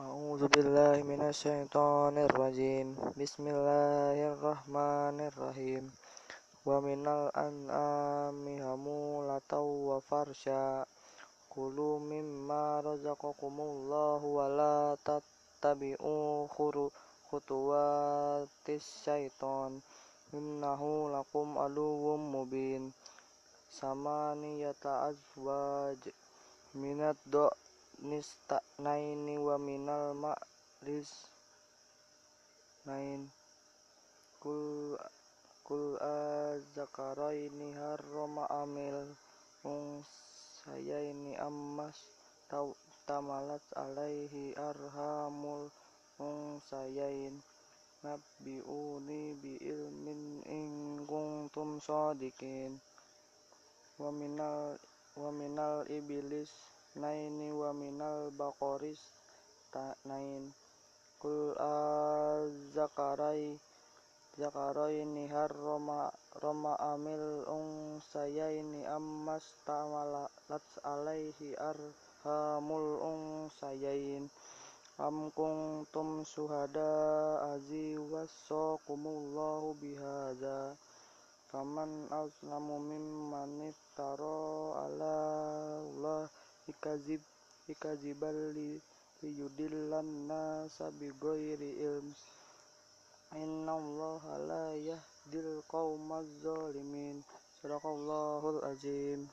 أعوذ بالله من الشيطان الرجيم بسم الله الرحمن الرحيم ومن الأنعام حمولة وفرشا كلوا مما رزقكم الله ولا تتبعوا خطوات الشيطان إنه لكم عدو مبين ثمانية أزواج من nista naini wa minal ma'riz nain. Kul kul azakaraini harroma amil ini ammas tau tamalat alaihi arhamul unsayain. Nabbi'uni bi ilmin ingkung tum sodikin wa minal wa minal iblis naini wa minal baqaris nain. Kul azakarai zakaraini harrama rama amil unsayaini ammas tamalat alaihi arhamul unsayain am kuntum suhada azi wasakumullahu bihadza. Faman azlamu mimman iftara ikazib ikazibal li liyudillan nasa bighairi ilm. Innallaha la yahdil qaumaz zalimin. Sadaqallahul azim